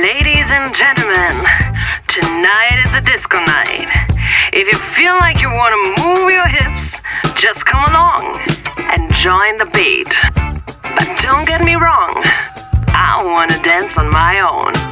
Ladies and gentlemen, tonight is a disco night. If you feel like you want to move your hips, just come along and join the beat. But don't get me wrong, I want to dance on my own.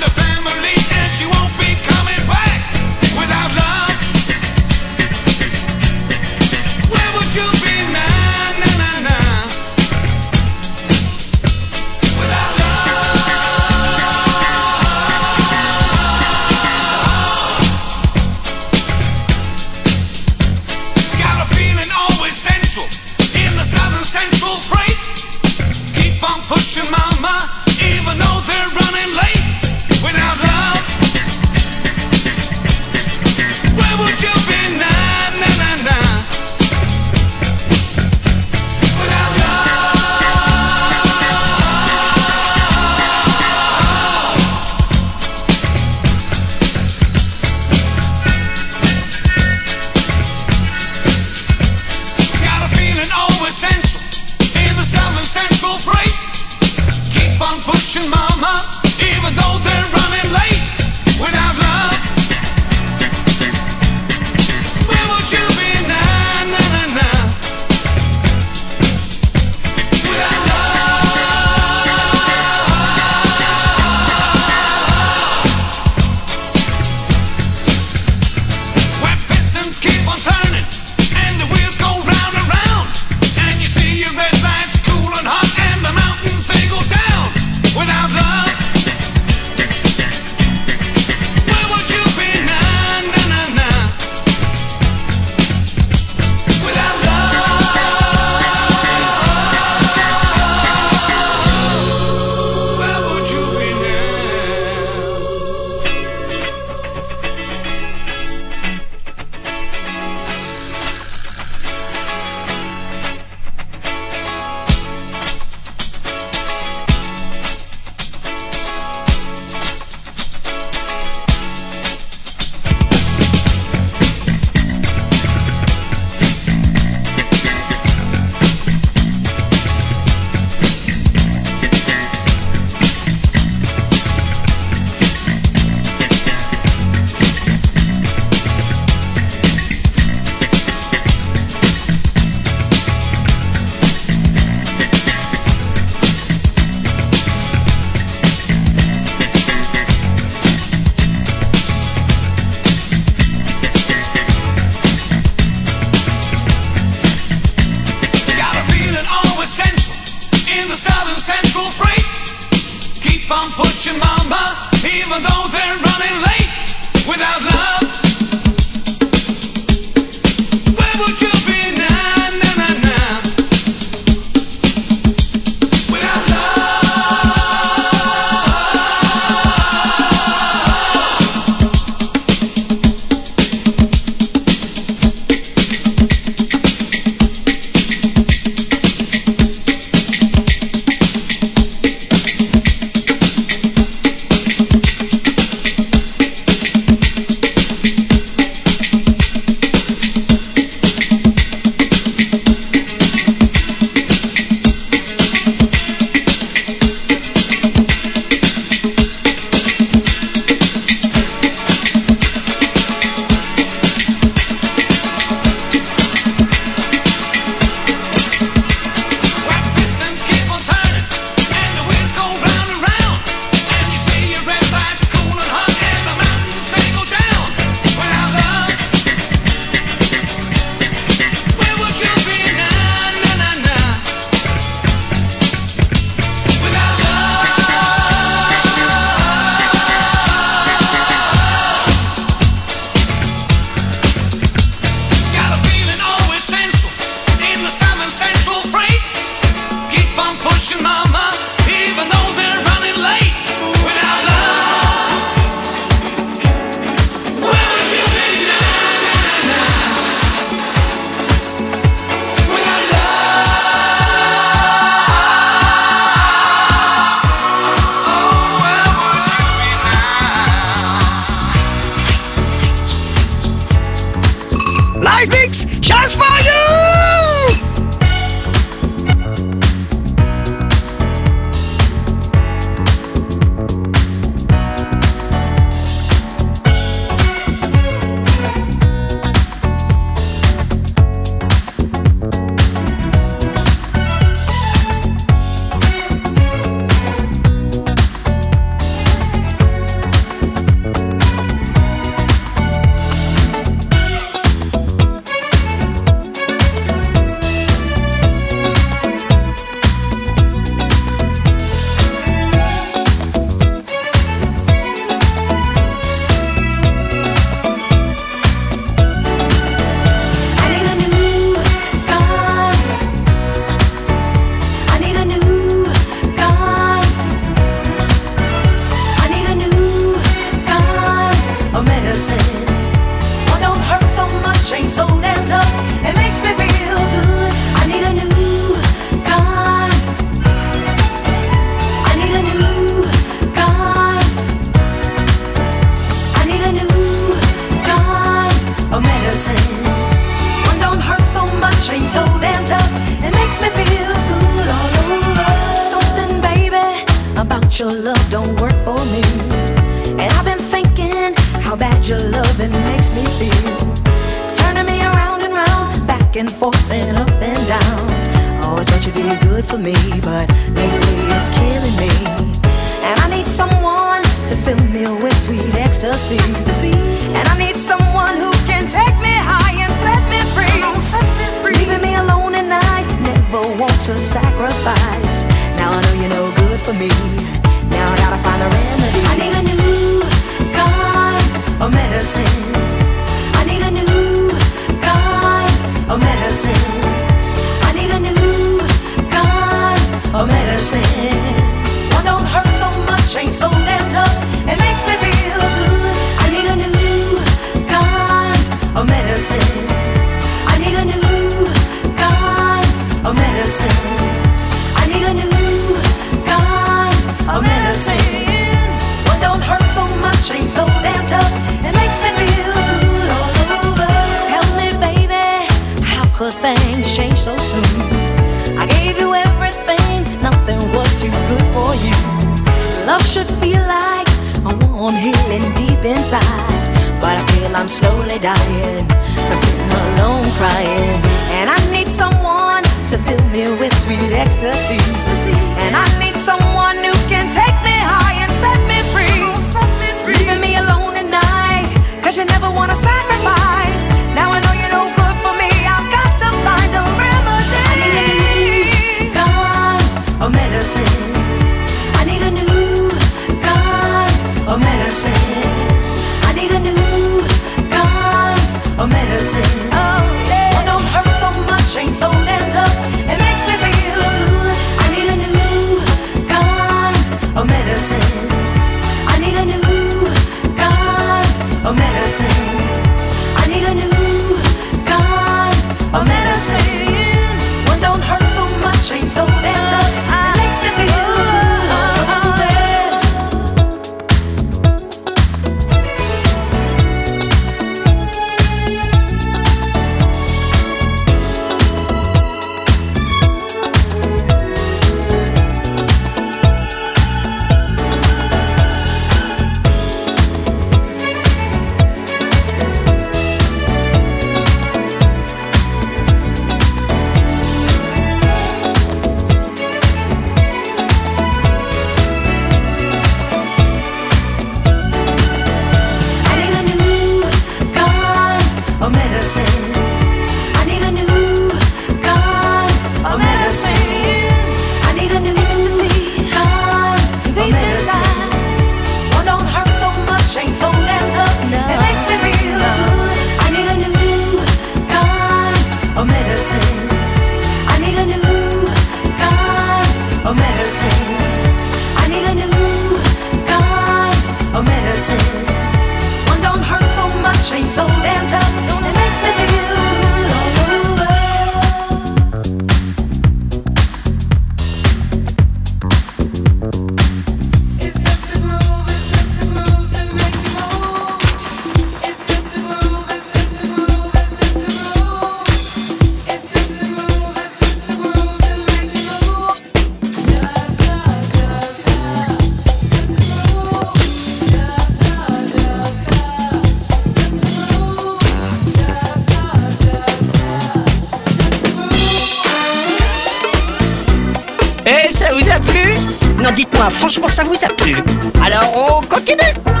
Non, dites-moi, franchement, ça vous a plu? Alors, on continue?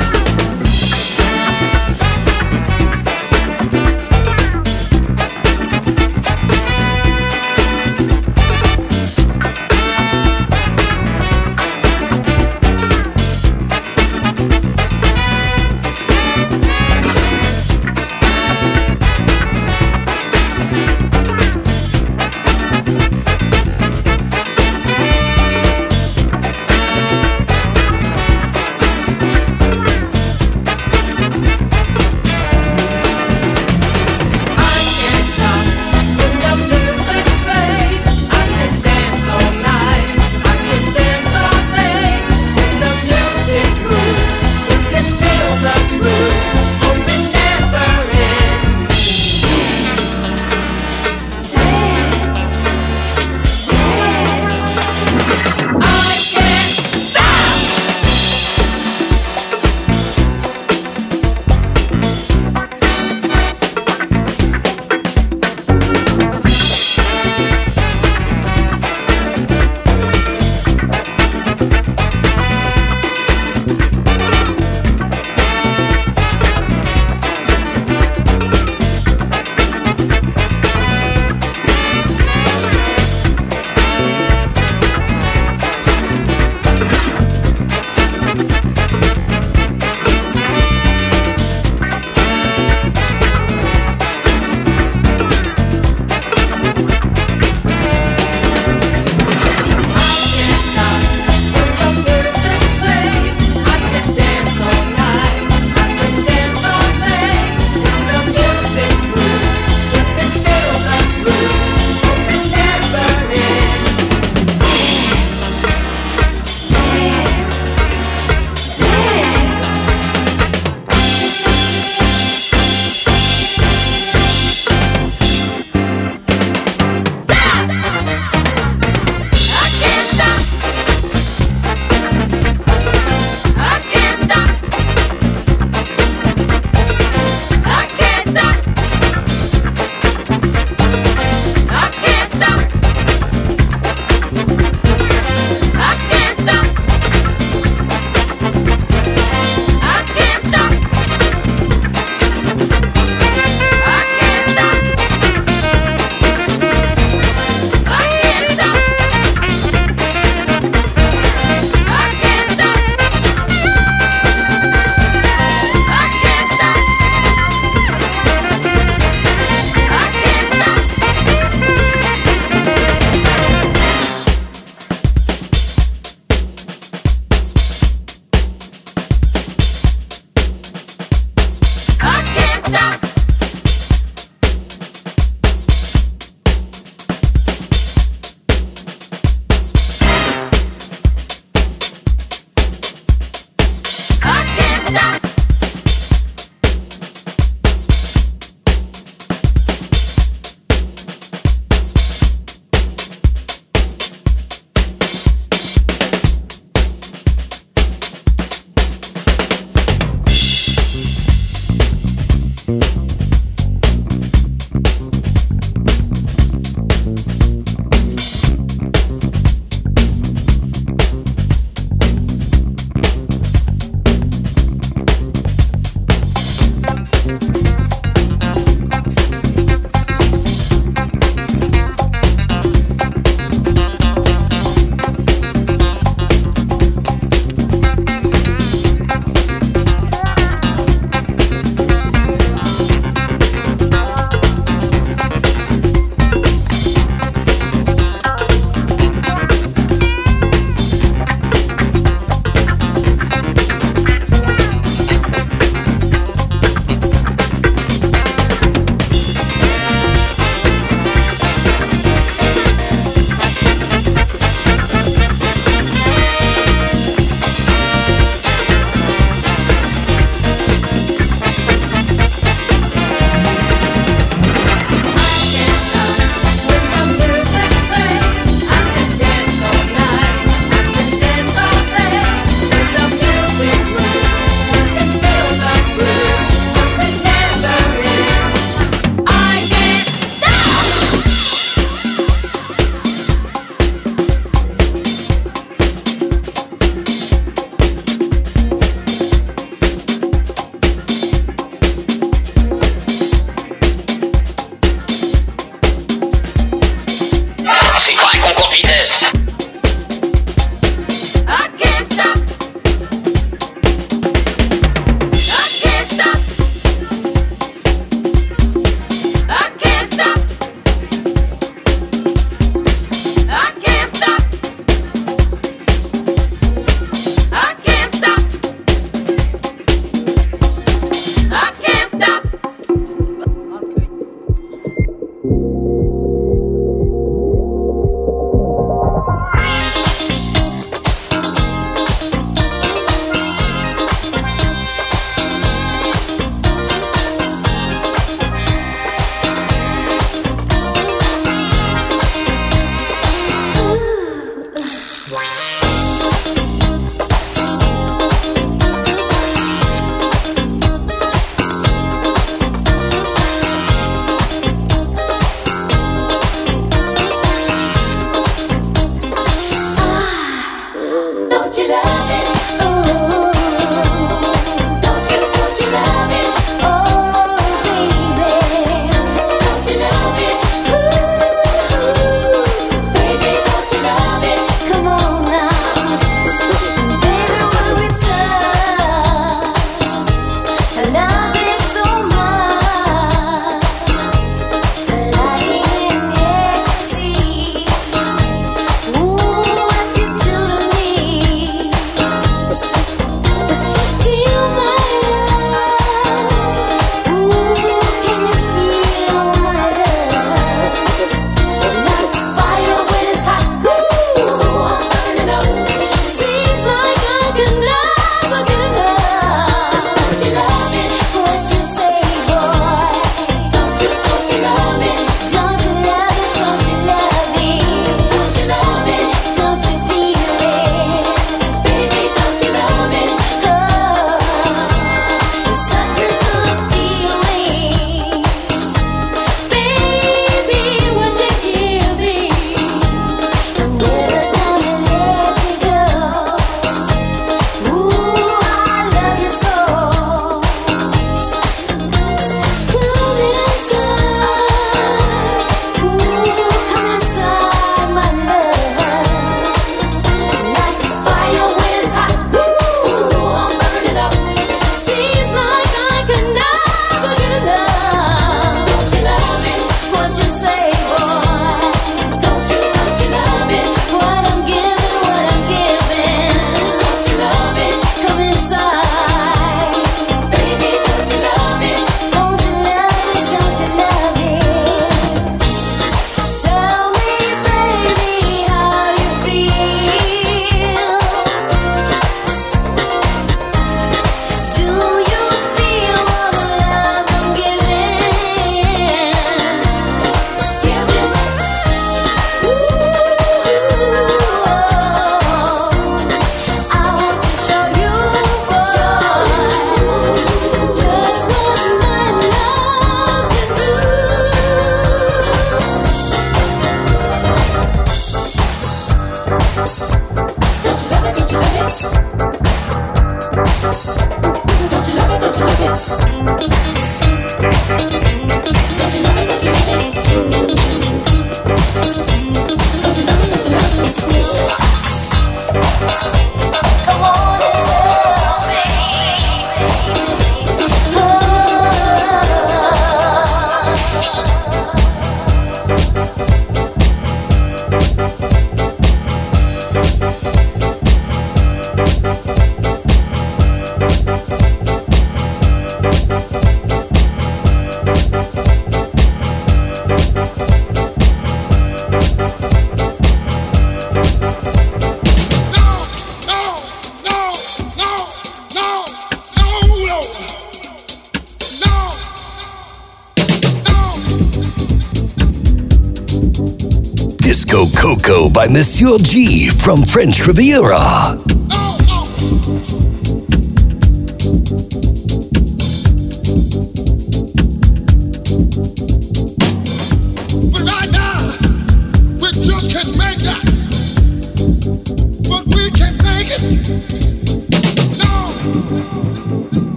Monsieur G from French Riviera.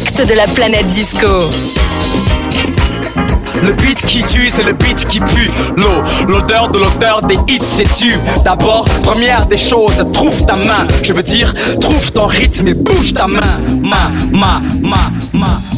de la planète disco. Le beat qui tue, c'est le beat qui pue. L'eau, l'odeur de l'odeur des hits, c'est tu. D'abord, première des choses, trouve ta main. Je veux dire, trouve ton rythme et bouge ta main. Ma, ma, ma, ma.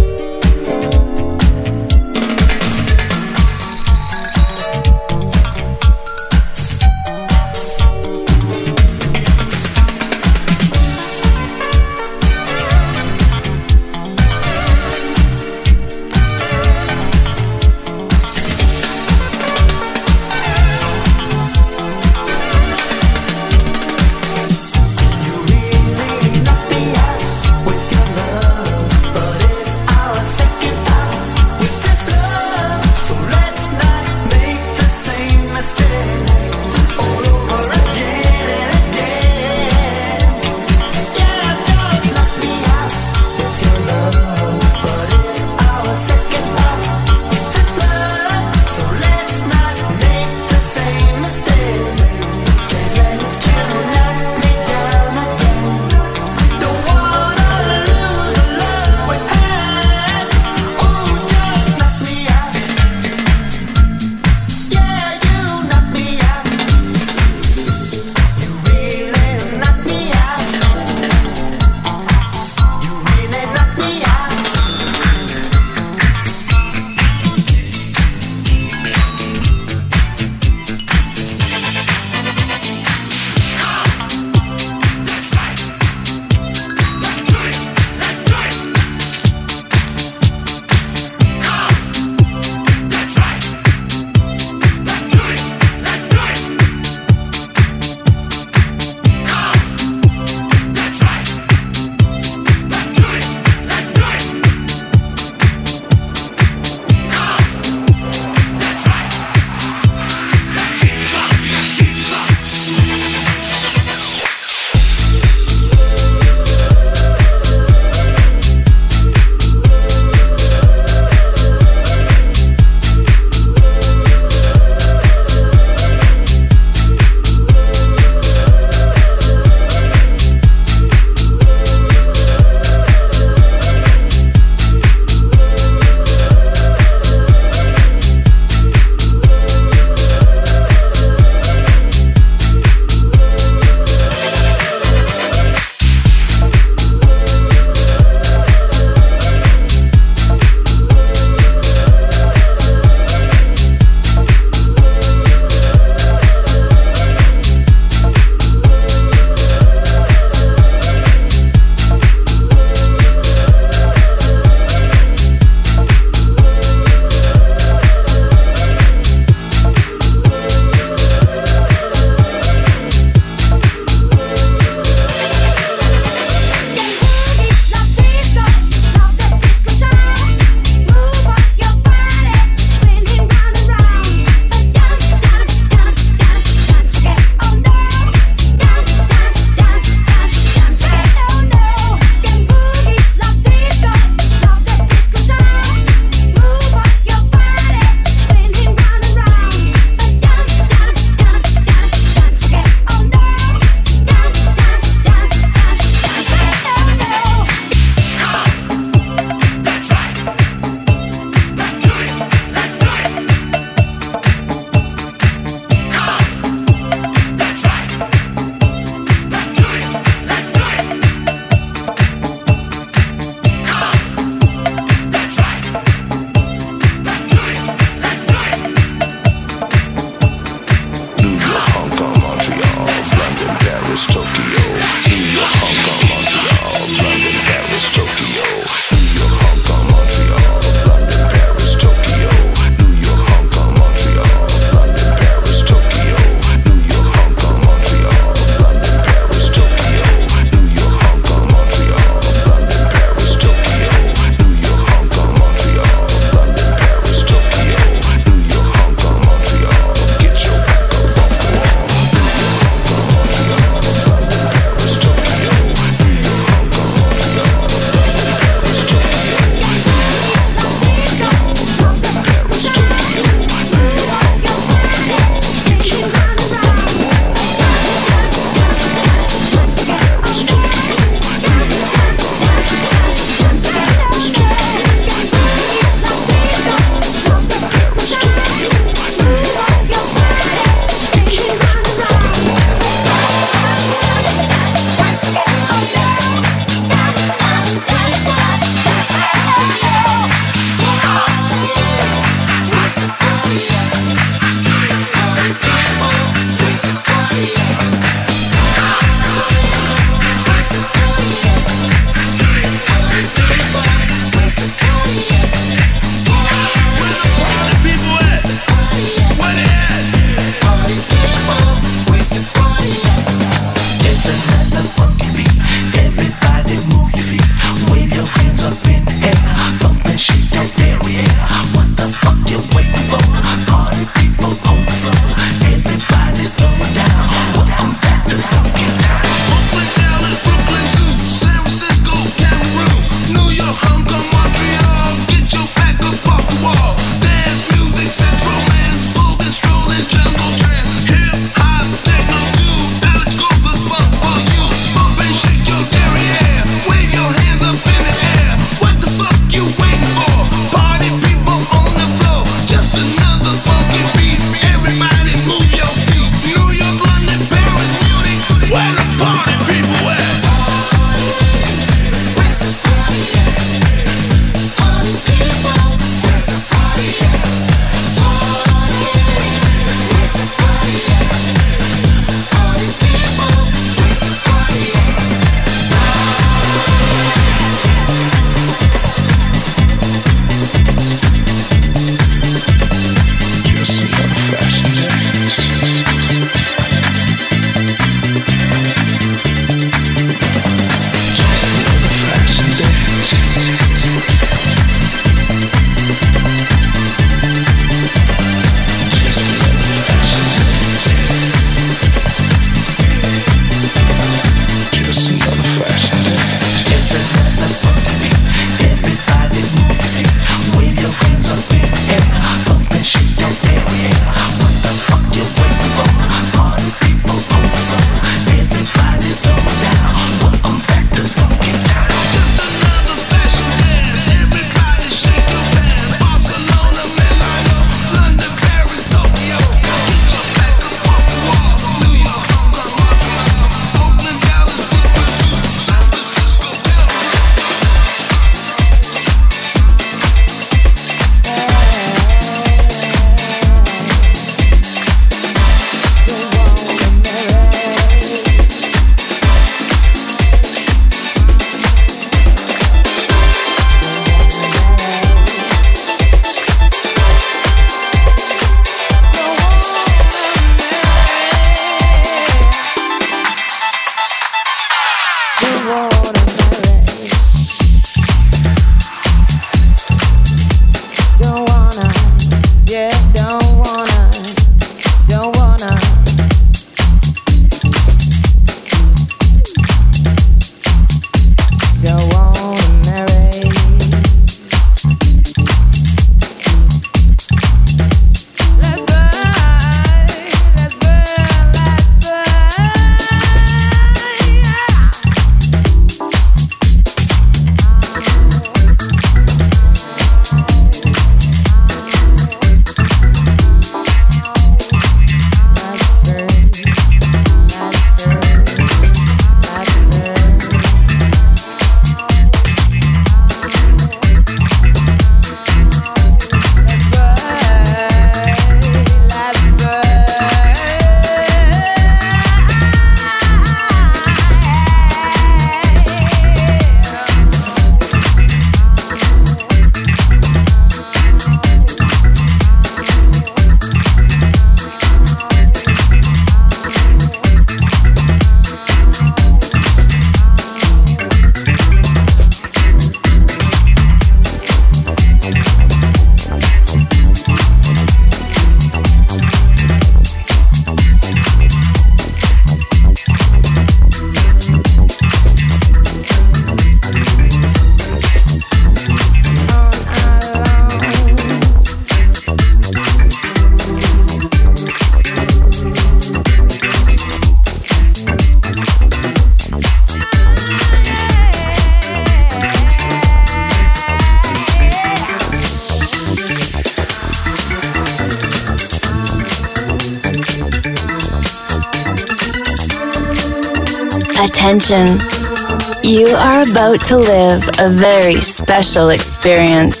About to live a very special experience.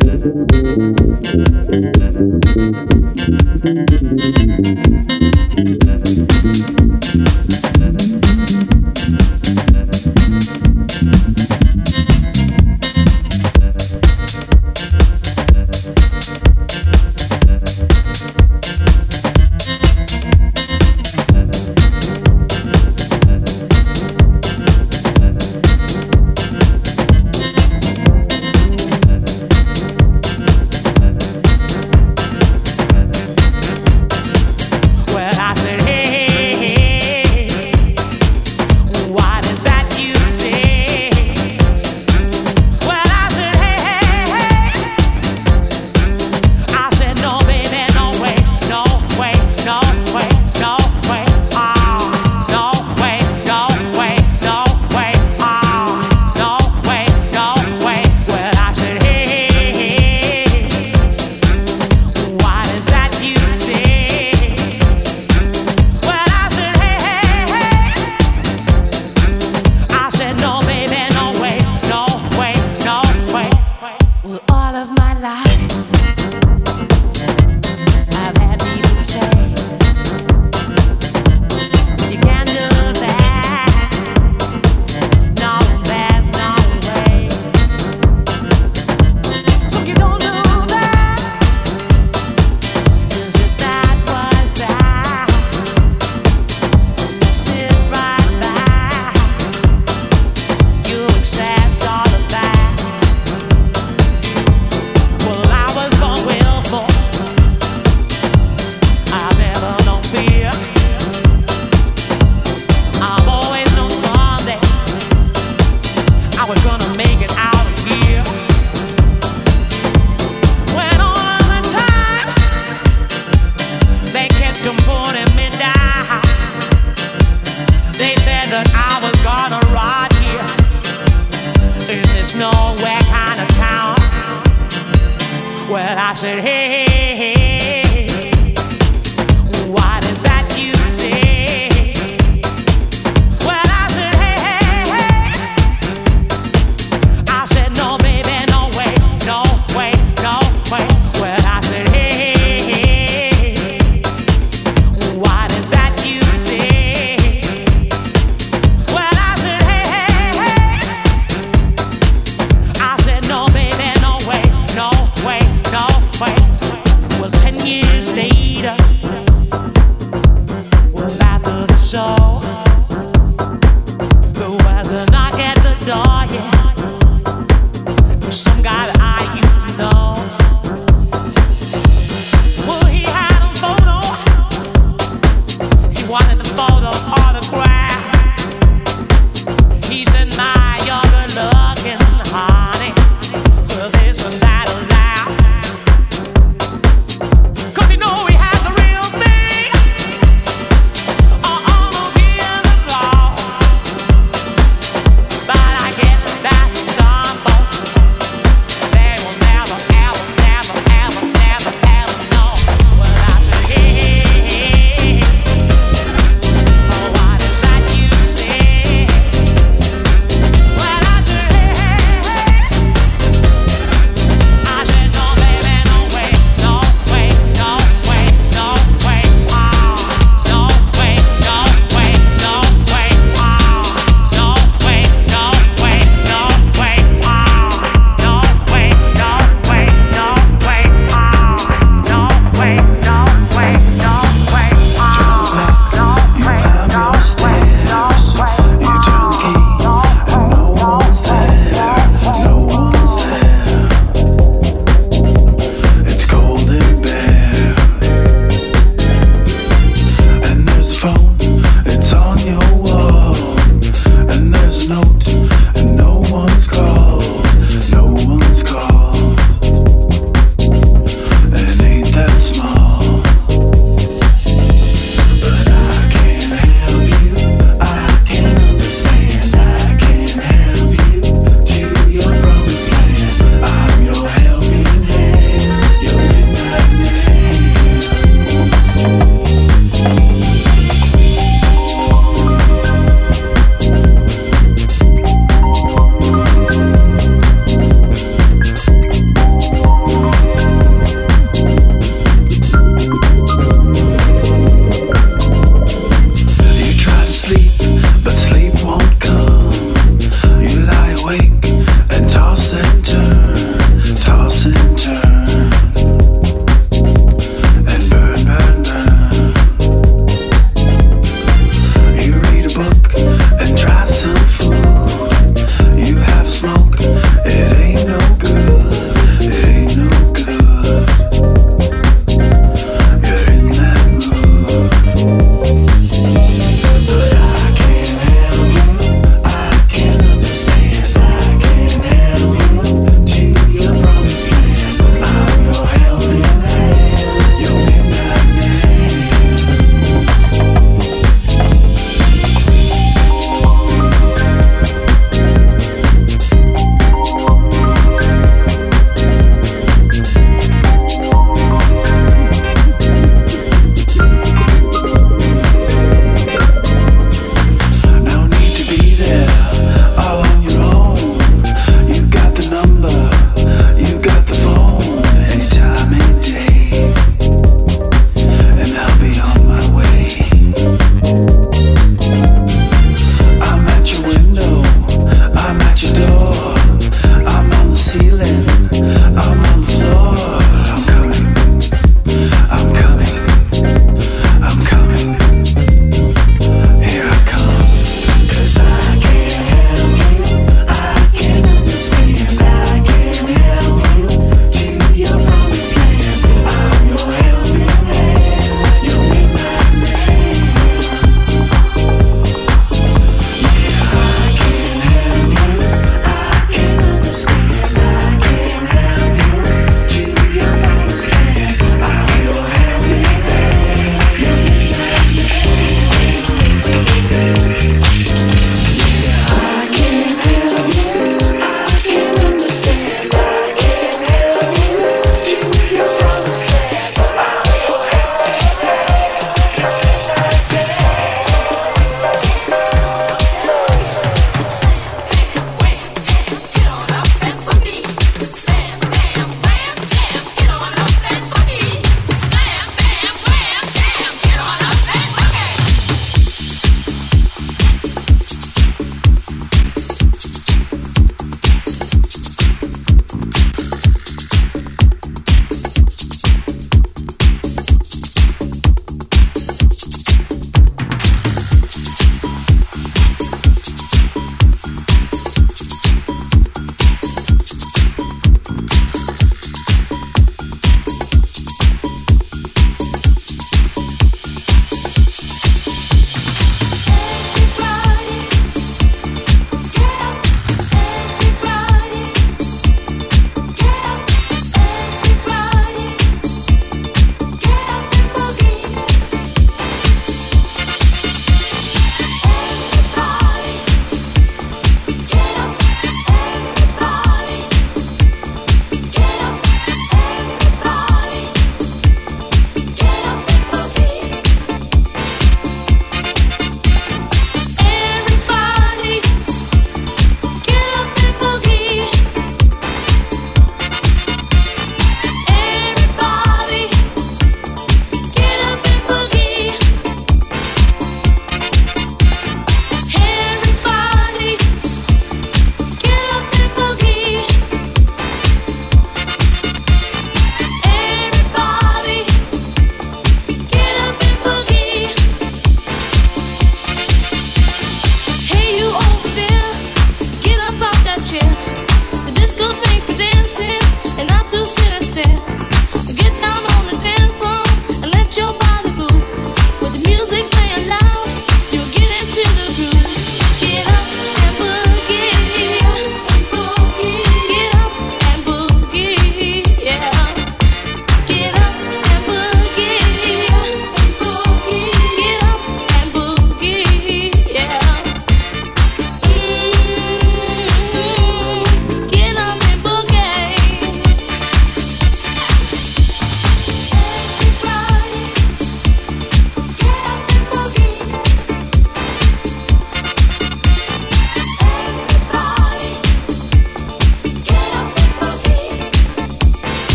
thank you.